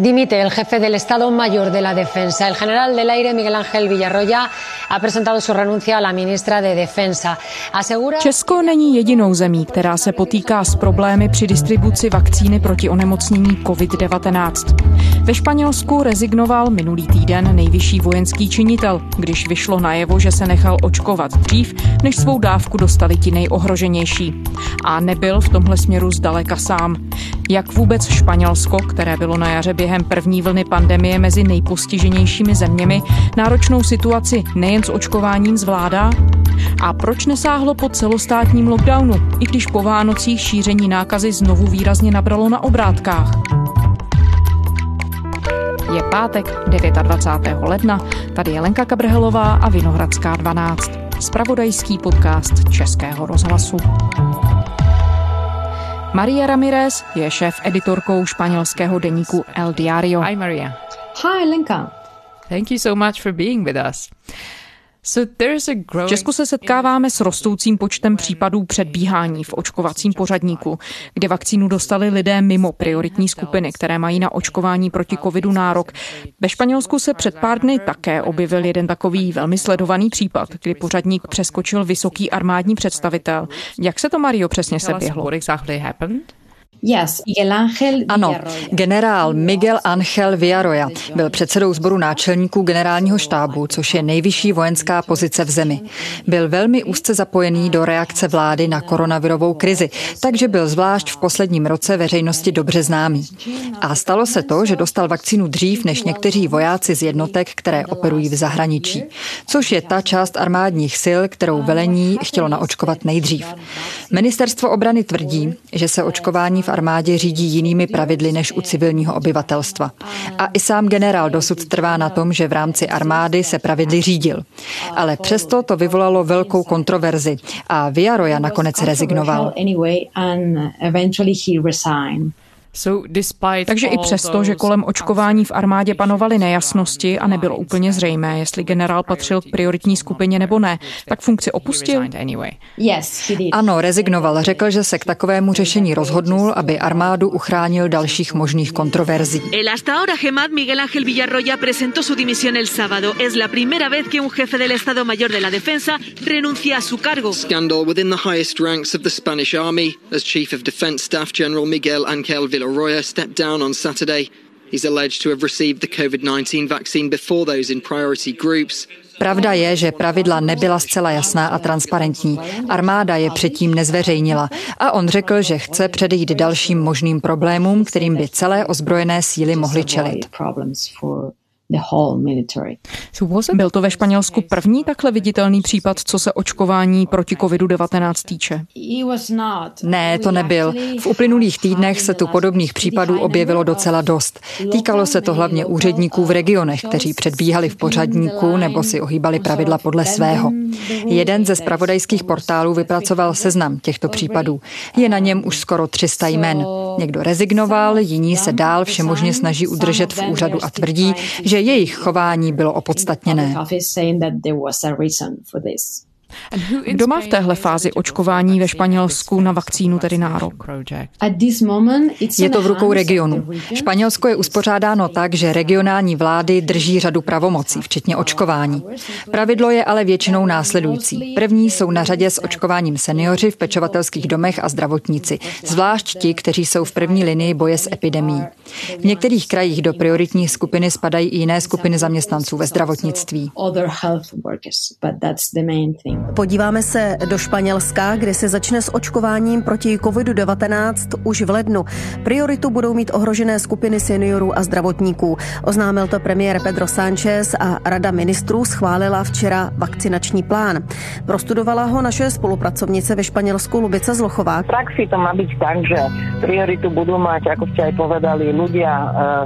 Dimite el jefe del Estado Mayor de la Defensa. El general del aire Miguel Ángel Villarroya ha presentado su renuncia a la ministra de Defensa. Asegura... Česko není jedinou zemí, která se potýká s problémy při distribuci vakcíny proti onemocnění COVID-19. Ve Španělsku rezignoval minulý týden nejvyšší vojenský činitel, když vyšlo najevo, že se nechal očkovat dřív, než svou dávku dostali ti nejohroženější. A nebyl v tomhle směru zdaleka sám. Jak vůbec Španělsko, které bylo na jaře během první vlny pandemie mezi nejpostiženějšími zeměmi, náročnou situaci nejen s očkováním zvládá? A proč nesáhlo po celostátním lockdownu, i když po Vánocích šíření nákazy znovu výrazně nabralo na obrátkách? Je pátek 29. ledna, tady je Lenka Kabrhelová a Vinohradská 12. Spravodajský podcast Českého rozhlasu. Maria Ramirez je šéf-editorkou španělského deníku El Diario. Hi Maria. Hi Lenka. Thank you so much for being with us. V Česku se setkáváme s rostoucím počtem případů předbíhání v očkovacím pořadníku, kde vakcínu dostali lidé mimo prioritní skupiny, které mají na očkování proti covidu nárok. Ve Španělsku se před pár dny také objevil jeden takový velmi sledovaný případ, kdy pořadník přeskočil vysoký armádní představitel. Jak se to, Mario, přesně se běhlo? Ano, generál Miguel Ángel Villarroya byl předsedou sboru náčelníků generálního štábu, což je nejvyšší vojenská pozice v zemi. Byl velmi úzce zapojený do reakce vlády na koronavirovou krizi, takže byl zvlášť v posledním roce veřejnosti dobře známý. A stalo se to, že dostal vakcínu dřív než někteří vojáci z jednotek, které operují v zahraničí, což je ta část armádních sil, kterou velení chtělo naočkovat nejdřív. Ministerstvo obrany tvrdí, že se očkování v armádě řídí jinými pravidly než u civilního obyvatelstva. A i sám generál dosud trvá na tom, že v rámci armády se pravidly řídil. Ale přesto to vyvolalo velkou kontroverzi a Viaroja nakonec rezignoval. Takže i přesto, že kolem očkování v armádě panovaly nejasnosti a nebylo úplně zřejmé, jestli generál patřil k prioritní skupině nebo ne, tak funkci opustil? Ano, rezignoval. Řekl, že se k takovému řešení rozhodnul, aby armádu uchránil dalších možných kontroverzí. El hasta ahora Gemad Miguel Ángel Villarroya presentó su dimisión el sábado. Es la primera vez que un jefe del Estado Mayor de la Defensa renuncia a su cargo. Scandal within the highest ranks of the Spanish army as Chief of Defense Staff General Miguel Ángel Villarroya stepped down on Saturday. He's alleged to have received the COVID 19 vaccine before those in priority groups. Pravda je, že pravidla nebyla zcela jasná a transparentní. Armáda je předtím nezveřejnila a on řekl, že chce předejít dalším možným problémům, kterým by celé ozbrojené síly mohly čelit. Byl to ve Španělsku první takhle viditelný případ, co se očkování proti COVID-19 týče? Ne, to nebyl. V uplynulých týdnech se tu podobných případů objevilo docela dost. Týkalo se to hlavně úředníků v regionech, kteří předbíhali v pořadníku nebo si ohýbali pravidla podle svého. Jeden ze spravodajských portálů vypracoval seznam těchto případů. Je na něm už skoro 300 jmen. Někdo rezignoval, jiní se dál všemožně snaží udržet v úřadu a tvrdí, že jejich chování bylo opodstatněné. Kdo má v téhle fázi očkování ve Španělsku na vakcínu tedy nárok? Je to v rukou regionu. Španělsko je uspořádáno tak, že regionální vlády drží řadu pravomocí, včetně očkování. Pravidlo je ale většinou následující. První jsou na řadě s očkováním seniori v pečovatelských domech a zdravotníci, zvlášť ti, kteří jsou v první linii boje s epidemí. V některých krajích do prioritní skupiny spadají i jiné skupiny zaměstnanců ve zdravotnictví. Podíváme se do Španělska, kde se začne s očkováním proti COVID-19 už v lednu. Prioritu budou mít ohrožené skupiny seniorů a zdravotníků. Oznámil to premiér Pedro Sánchez a Rada ministrů schválila včera vakcinační plán. Prostudovala ho naše spolupracovnice ve Španělsku Lubica Zlochová. V praxi to má být tak, že prioritu budou mít, jako jste aj povedali, ľudia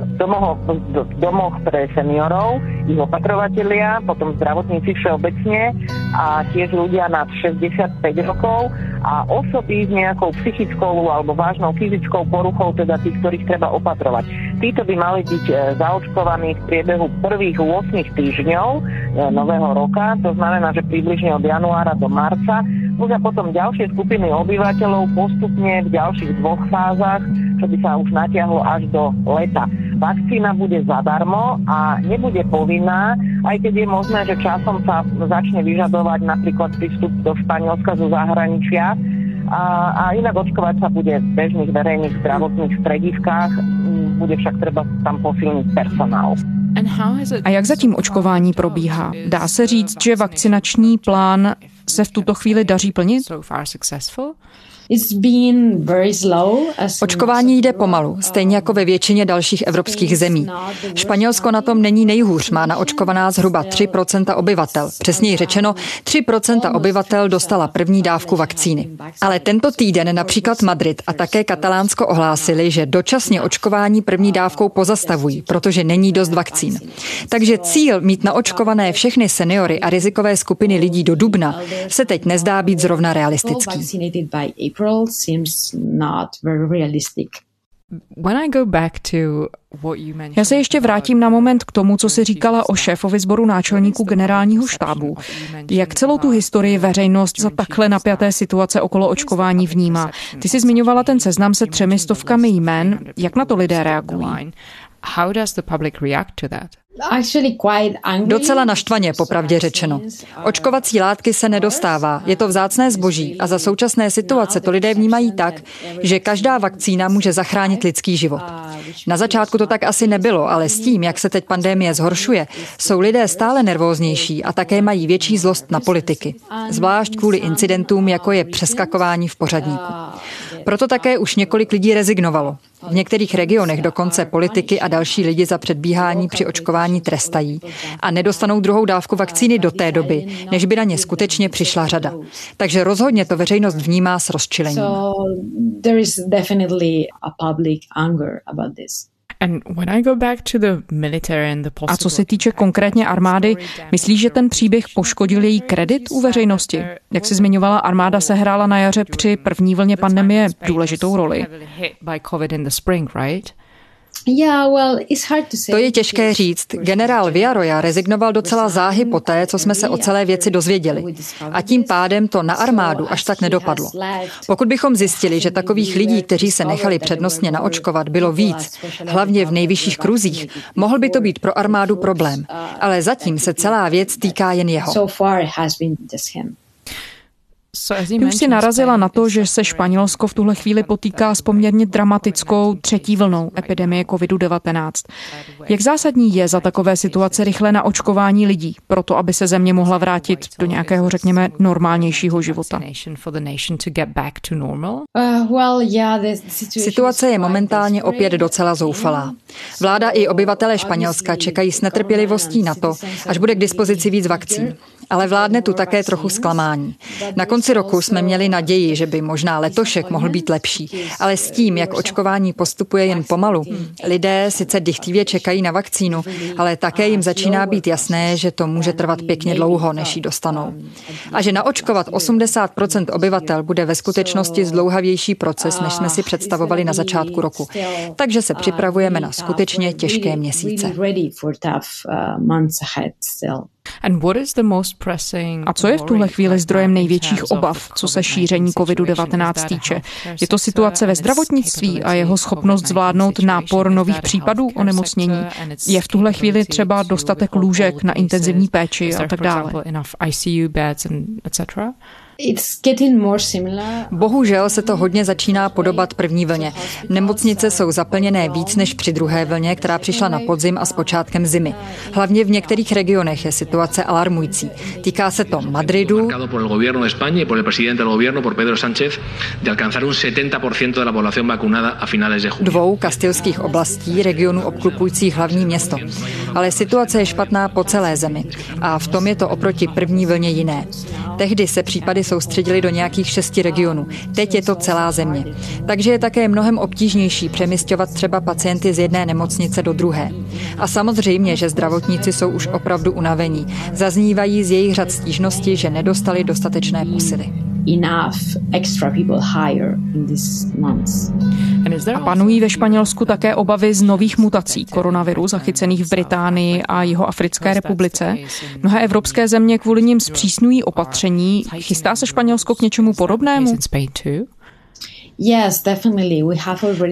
v domoch, v domoch pre seniorov, ich opatrovatelia, potom zdravotníci všeobecne a tiež ľudia nad 65 rokov a osoby s nejakou psychickou alebo vážnou fyzickou poruchou, teda tých, ktorých treba opatrovať. Títo by mali byť e, zaočkovaní v priebehu prvých 8 týždňov e, nového roka, to znamená, že približne od januára do marca, už a potom ďalšie skupiny obyvateľov postupne v ďalších dvoch fázach, čo by sa už natiahlo až do leta. Vakcína bude zadarmo a nebude povinná, aj keď je možné, že časom sa začne vyžadovať napríklad prístup do Španielska zo zahraničia. A, a inak očkovať sa bude v bežných verejných zdravotných stredivkách, bude však treba tam posilniť personál. A jak zatím očkování probíhá? Dá se říct, že vakcinační plán se v tuto chvíli daří plnit? Očkování jde pomalu, stejně jako ve většině dalších evropských zemí. Španělsko na tom není nejhůř, má na očkovaná zhruba 3% obyvatel. Přesněji řečeno, 3% obyvatel dostala první dávku vakcíny. Ale tento týden například Madrid a také Katalánsko ohlásili, že dočasně očkování první dávkou pozastavují, protože není dost vakcín. Takže cíl mít naočkované všechny seniory a rizikové skupiny lidí do dubna se teď nezdá být zrovna realistický. April seems not very realistic. Já se ještě vrátím na moment k tomu, co si říkala o šéfovi sboru náčelníků generálního štábu. Jak celou tu historii veřejnost za takhle napjaté situace okolo očkování vnímá? Ty jsi zmiňovala ten seznam se třemi stovkami jmén. Jak na to lidé reagují? How does the public react to that? Docela naštvaně, popravdě řečeno. Očkovací látky se nedostává, je to vzácné zboží a za současné situace to lidé vnímají tak, že každá vakcína může zachránit lidský život. Na začátku to tak asi nebylo, ale s tím, jak se teď pandémie zhoršuje, jsou lidé stále nervóznější a také mají větší zlost na politiky. Zvlášť kvůli incidentům, jako je přeskakování v pořadníku. Proto také už několik lidí rezignovalo. V některých regionech dokonce politiky a další lidi za předbíhání při očkování trestají a nedostanou druhou dávku vakcíny do té doby, než by na ně skutečně přišla řada. Takže rozhodně to veřejnost vnímá s rozčilením. A co se týče konkrétně armády, myslíš, že ten příběh poškodil její kredit u veřejnosti? Jak jsi zmiňovala, armáda se hrála na jaře při první vlně pandemie důležitou roli. To je těžké říct. Generál Viaroja rezignoval docela záhy poté, co jsme se o celé věci dozvěděli. A tím pádem to na armádu až tak nedopadlo. Pokud bychom zjistili, že takových lidí, kteří se nechali přednostně naočkovat, bylo víc, hlavně v nejvyšších kruzích, mohl by to být pro armádu problém. Ale zatím se celá věc týká jen jeho. Ty už si narazila na to, že se Španělsko v tuhle chvíli potýká s poměrně dramatickou třetí vlnou epidemie COVID-19. Jak zásadní je za takové situace rychlé naočkování lidí, proto aby se země mohla vrátit do nějakého, řekněme, normálnějšího života? Uh, Situace je momentálně opět docela zoufalá. Vláda i obyvatelé Španělska čekají s netrpělivostí na to, až bude k dispozici víc vakcín. Ale vládne tu také trochu zklamání. Na konci roku jsme měli naději, že by možná letošek mohl být lepší, ale s tím, jak očkování postupuje jen pomalu, lidé sice dychtivě čekají na vakcínu, ale také jim začíná být jasné, že to může trvat pěkně dlouho, než ji dostanou. A že naočkovat 80% obyvatel bude ve skutečnosti zdlouhavější proces, než jsme si představovali na začátku roku. Takže se připravujeme na skutečně těžké měsíce. A co je v tuhle chvíli zdrojem největších obav, co se šíření COVID-19 týče? Je to situace ve zdravotnictví a jeho schopnost zvládnout nápor nových případů onemocnění? Je v tuhle chvíli třeba dostatek lůžek na intenzivní péči a tak dále? Bohužel se to hodně začíná podobat první vlně. Nemocnice jsou zaplněné víc než při druhé vlně, která přišla na podzim a s počátkem zimy. Hlavně v některých regionech je situace alarmující. Týká se to Madridu, dvou kastilských oblastí, regionu obklupujících hlavní město. Ale situace je špatná po celé zemi a v tom je to oproti první vlně jiné. Tehdy se případy soustředili do nějakých šesti regionů. Teď je to celá země. Takže je také mnohem obtížnější přemysťovat třeba pacienty z jedné nemocnice do druhé. A samozřejmě, že zdravotníci jsou už opravdu unavení. Zaznívají z jejich řad stížnosti, že nedostali dostatečné posily enough extra people hire in these months. A panují ve Španělsku také obavy z nových mutací koronaviru zachycených v Británii a jeho Africké republice. Mnohé evropské země kvůli nim zpřísňují opatření. Chystá se Španělsko k něčemu podobnému?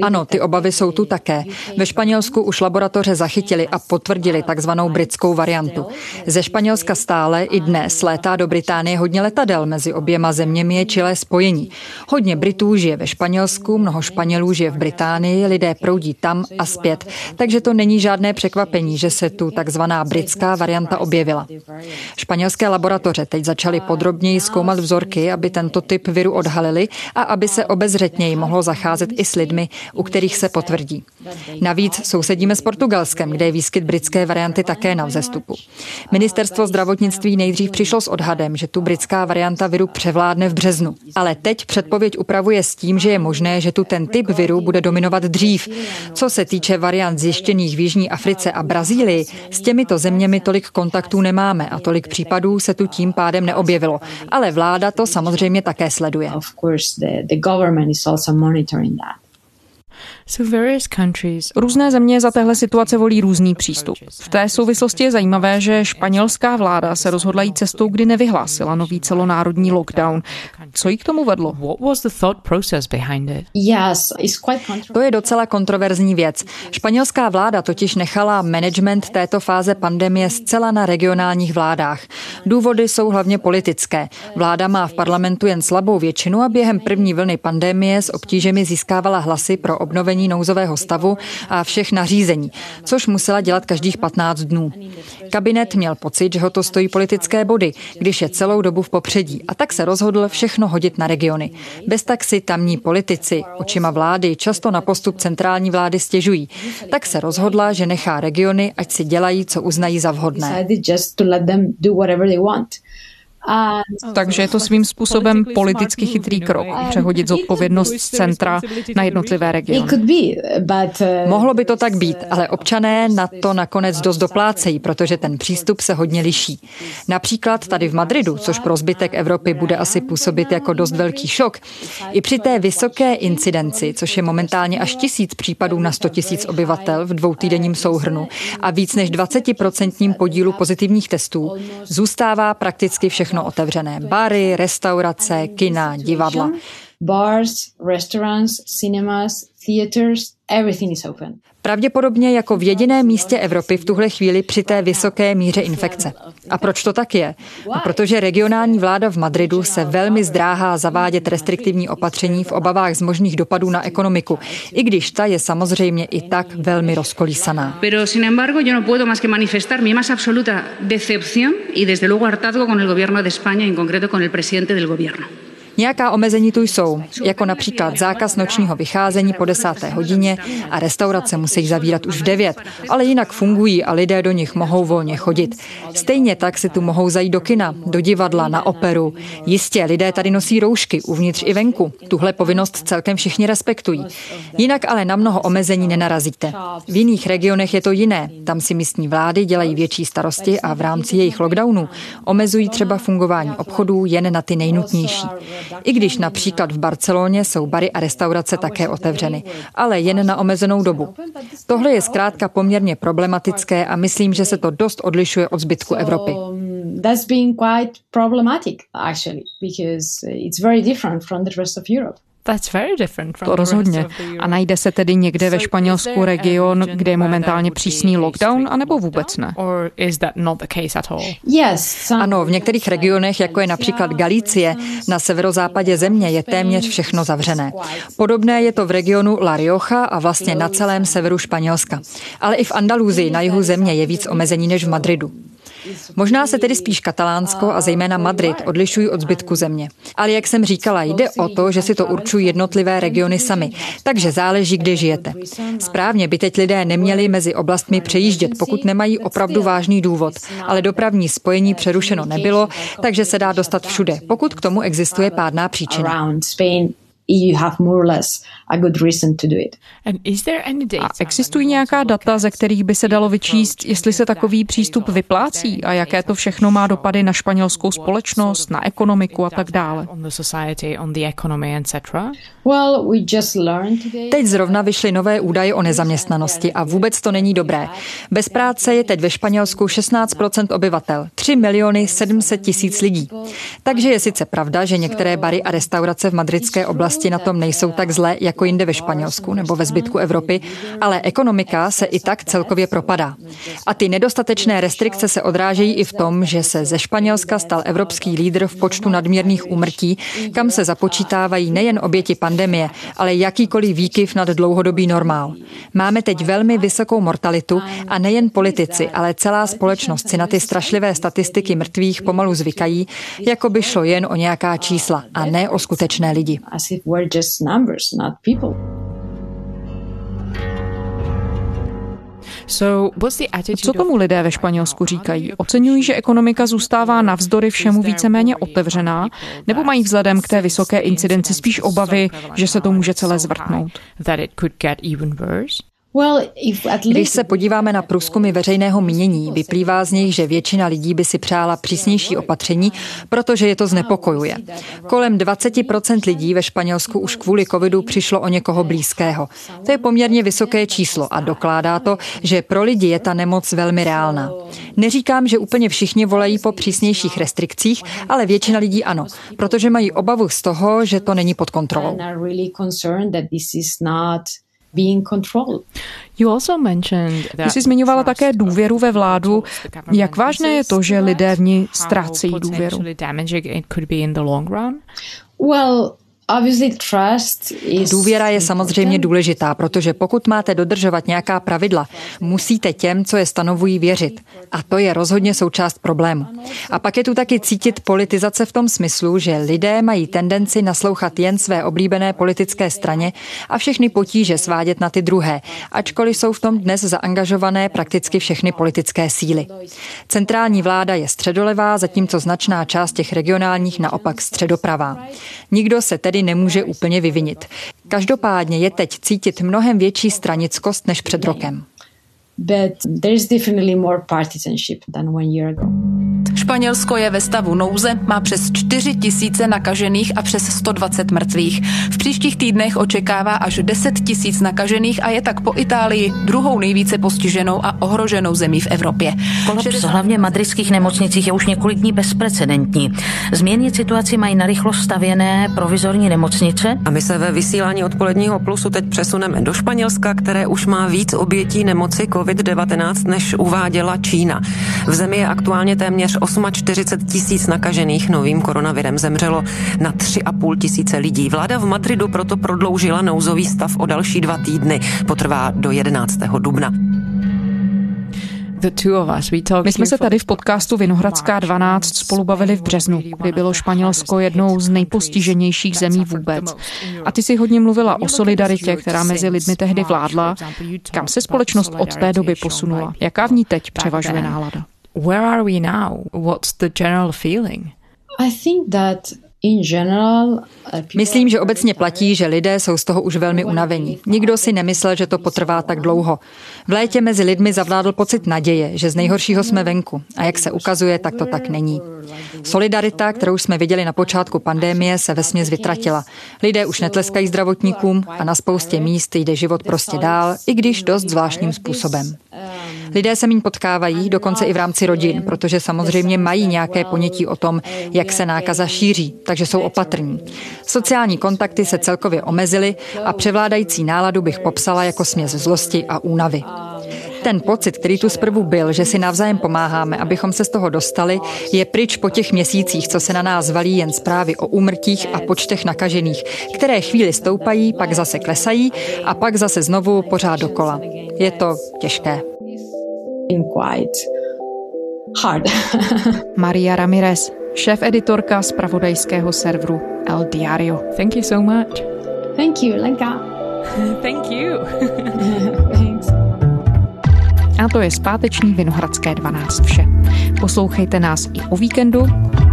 Ano, ty obavy jsou tu také. Ve Španělsku už laboratoře zachytili a potvrdili takzvanou britskou variantu. Ze Španělska stále i dnes létá do Británie hodně letadel, mezi oběma zeměmi je čilé spojení. Hodně Britů žije ve Španělsku, mnoho Španělů žije v Británii, lidé proudí tam a zpět. Takže to není žádné překvapení, že se tu takzvaná britská varianta objevila. Španělské laboratoře teď začaly podrobněji zkoumat vzorky, aby tento typ viru odhalili a aby se obezřetněji mohlo zacházet i s lidmi, u kterých se potvrdí. Navíc sousedíme s Portugalskem, kde je výskyt britské varianty také na vzestupu. Ministerstvo zdravotnictví nejdřív přišlo s odhadem, že tu britská varianta viru převládne v březnu. Ale teď předpověď upravuje s tím, že je možné, že tu ten typ viru bude dominovat dřív. Co se týče variant zjištěných v Jižní Africe a Brazílii, s těmito zeměmi tolik kontaktů nemáme a tolik případů se tu tím pádem neobjevilo. Ale vláda to samozřejmě také sleduje. also monitoring that. Různé země za téhle situace volí různý přístup. V té souvislosti je zajímavé, že španělská vláda se rozhodla jít cestou, kdy nevyhlásila nový celonárodní lockdown. Co jí k tomu vedlo? To je docela kontroverzní věc. Španělská vláda totiž nechala management této fáze pandemie zcela na regionálních vládách. Důvody jsou hlavně politické. Vláda má v parlamentu jen slabou většinu a během první vlny pandemie s obtížemi získávala hlasy pro obnovení nouzového stavu a všech nařízení, což musela dělat každých 15 dnů. Kabinet měl pocit, že ho to stojí politické body, když je celou dobu v popředí a tak se rozhodl všechno hodit na regiony. Bez tak si tamní politici, očima vlády, často na postup centrální vlády stěžují. Tak se rozhodla, že nechá regiony, ať si dělají, co uznají za vhodné. Takže je to svým způsobem politicky chytrý krok, přehodit zodpovědnost z centra na jednotlivé regiony. Uh, Mohlo by to tak být, ale občané na to nakonec dost doplácejí, protože ten přístup se hodně liší. Například tady v Madridu, což pro zbytek Evropy bude asi působit jako dost velký šok, i při té vysoké incidenci, což je momentálně až tisíc případů na 100 tisíc obyvatel v dvoutýdenním souhrnu a víc než 20% podílu pozitivních testů, zůstává prakticky všechno všechno otevřené. Bary, restaurace, kina, divadla. Bars, restaurants, cinemas, theaters, everything is open. Pravděpodobně jako v jediném místě Evropy v tuhle chvíli při té vysoké míře infekce. A proč to tak je? No, protože regionální vláda v Madridu se velmi zdráhá zavádět restriktivní opatření v obavách z možných dopadů na ekonomiku, i když ta je samozřejmě i tak velmi rozkolísaná. Pero sin embargo yo no puedo más que manifestar mi más absoluta decepción y desde luego hartazgo con el gobierno de España, en concreto con el presidente del gobierno. Nějaká omezení tu jsou, jako například zákaz nočního vycházení po desáté hodině a restaurace musí zavírat už v devět, ale jinak fungují a lidé do nich mohou volně chodit. Stejně tak si tu mohou zajít do kina, do divadla, na operu. Jistě, lidé tady nosí roušky uvnitř i venku. Tuhle povinnost celkem všichni respektují. Jinak ale na mnoho omezení nenarazíte. V jiných regionech je to jiné. Tam si místní vlády dělají větší starosti a v rámci jejich lockdownu omezují třeba fungování obchodů jen na ty nejnutnější. I když například v Barceloně jsou bary a restaurace také otevřeny, ale jen na omezenou dobu. Tohle je zkrátka poměrně problematické a myslím, že se to dost odlišuje od zbytku Evropy. That's been quite problematic actually because it's very different from the rest of Europe. To rozhodně. A najde se tedy někde ve Španělsku region, kde je momentálně přísný lockdown, anebo vůbec ne? Ano, v některých regionech, jako je například Galície, na severozápadě země je téměř všechno zavřené. Podobné je to v regionu La Rioja a vlastně na celém severu Španělska. Ale i v Andaluzii na jihu země je víc omezení než v Madridu. Možná se tedy spíš Katalánsko a zejména Madrid odlišují od zbytku země. Ale jak jsem říkala, jde o to, že si to určují jednotlivé regiony sami, takže záleží, kde žijete. Správně by teď lidé neměli mezi oblastmi přejíždět, pokud nemají opravdu vážný důvod, ale dopravní spojení přerušeno nebylo, takže se dá dostat všude, pokud k tomu existuje pádná příčina. A good reason to do it. A existují nějaká data, ze kterých by se dalo vyčíst, jestli se takový přístup vyplácí a jaké to všechno má dopady na španělskou společnost, na ekonomiku a tak dále? Teď zrovna vyšly nové údaje o nezaměstnanosti a vůbec to není dobré. Bez práce je teď ve Španělsku 16% obyvatel, 3 miliony 700 tisíc lidí. Takže je sice pravda, že některé bary a restaurace v madridské oblasti na tom nejsou tak zlé jako jinde ve Španělsku nebo ve zbytku Evropy, ale ekonomika se i tak celkově propadá. A ty nedostatečné restrikce se odrážejí i v tom, že se ze Španělska stal evropský lídr v počtu nadměrných úmrtí, kam se započítávají nejen oběti pandemie, ale jakýkoliv výkyv nad dlouhodobý normál. Máme teď velmi vysokou mortalitu a nejen politici, ale celá společnost si na ty strašlivé statistiky mrtvých pomalu zvykají, jako by šlo jen o nějaká čísla a ne o skutečné lidi. Co tomu lidé ve Španělsku říkají? Oceňují, že ekonomika zůstává navzdory všemu víceméně otevřená, nebo mají vzhledem k té vysoké incidenci spíš obavy, že se to může celé zvrtnout? Když se podíváme na průzkumy veřejného mínění, vyplývá z nich, že většina lidí by si přála přísnější opatření, protože je to znepokojuje. Kolem 20% lidí ve Španělsku už kvůli covidu přišlo o někoho blízkého. To je poměrně vysoké číslo a dokládá to, že pro lidi je ta nemoc velmi reálná. Neříkám, že úplně všichni volají po přísnějších restrikcích, ale většina lidí ano, protože mají obavu z toho, že to není pod kontrolou being controlled. You also mentioned Ty jsi zmiňovala také důvěru ve vládu. Jak vážné je to, že lidé v ní ztrácejí důvěru? Well, Důvěra je samozřejmě důležitá, protože pokud máte dodržovat nějaká pravidla, musíte těm, co je stanovují, věřit. A to je rozhodně součást problému. A pak je tu taky cítit politizace v tom smyslu, že lidé mají tendenci naslouchat jen své oblíbené politické straně a všechny potíže svádět na ty druhé, ačkoliv jsou v tom dnes zaangažované prakticky všechny politické síly. Centrální vláda je středolevá, zatímco značná část těch regionálních naopak středopravá. Nikdo se tedy nemůže úplně vyvinit. Každopádně je teď cítit mnohem větší stranickost než před rokem. But there's definitely more partisanship than one year ago. Španělsko je ve stavu nouze, má přes 4 tisíce nakažených a přes 120 mrtvých. V příštích týdnech očekává až 10 tisíc nakažených a je tak po Itálii druhou nejvíce postiženou a ohroženou zemí v Evropě. Kolaps hlavně v madridských nemocnicích je už několik dní bezprecedentní. Změnit situaci mají narychlo stavěné provizorní nemocnice. A my se ve vysílání odpoledního plusu teď přesuneme do Španělska, které už má víc obětí nemoci COVID-19, než uváděla Čína. V zemi je aktuálně téměř 48 tisíc nakažených novým koronavirem zemřelo na 3,5 tisíce lidí. Vláda v Madridu proto prodloužila nouzový stav o další dva týdny. Potrvá do 11. dubna. My jsme se tady v podcastu Vinohradská 12 spolu bavili v březnu, kdy bylo Španělsko jednou z nejpostiženějších zemí vůbec. A ty si hodně mluvila o solidaritě, která mezi lidmi tehdy vládla. Kam se společnost od té doby posunula? Jaká v ní teď převažuje nálada? where are we now? What's the general feeling? I think that Myslím, že obecně platí, že lidé jsou z toho už velmi unavení. Nikdo si nemyslel, že to potrvá tak dlouho. V létě mezi lidmi zavládl pocit naděje, že z nejhoršího jsme venku. A jak se ukazuje, tak to tak není. Solidarita, kterou jsme viděli na počátku pandémie, se vesměs vytratila. Lidé už netleskají zdravotníkům a na spoustě míst jde život prostě dál, i když dost zvláštním způsobem. Lidé se méně potkávají, dokonce i v rámci rodin, protože samozřejmě mají nějaké ponětí o tom, jak se nákaza šíří, takže jsou opatrní. Sociální kontakty se celkově omezily a převládající náladu bych popsala jako směs zlosti a únavy. Ten pocit, který tu zprvu byl, že si navzájem pomáháme, abychom se z toho dostali, je pryč po těch měsících, co se na nás valí jen zprávy o úmrtích a počtech nakažených, které chvíli stoupají, pak zase klesají a pak zase znovu pořád dokola. Je to těžké. Maria Ramirez, šéf-editorka z pravodajského serveru El Diario. Thank you so much. Thank you, Lenka. Thank you. Thanks. A to je zpáteční Vinohradské 12 vše. Poslouchejte nás i o víkendu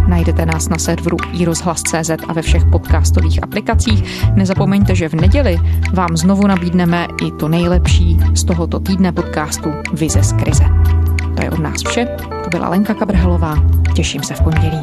Najdete nás na serveru iRozhlas.cz a ve všech podcastových aplikacích. Nezapomeňte, že v neděli vám znovu nabídneme i to nejlepší z tohoto týdne podcastu Vize z krize. To je od nás vše. To byla Lenka Kabrhelová. Těším se v pondělí.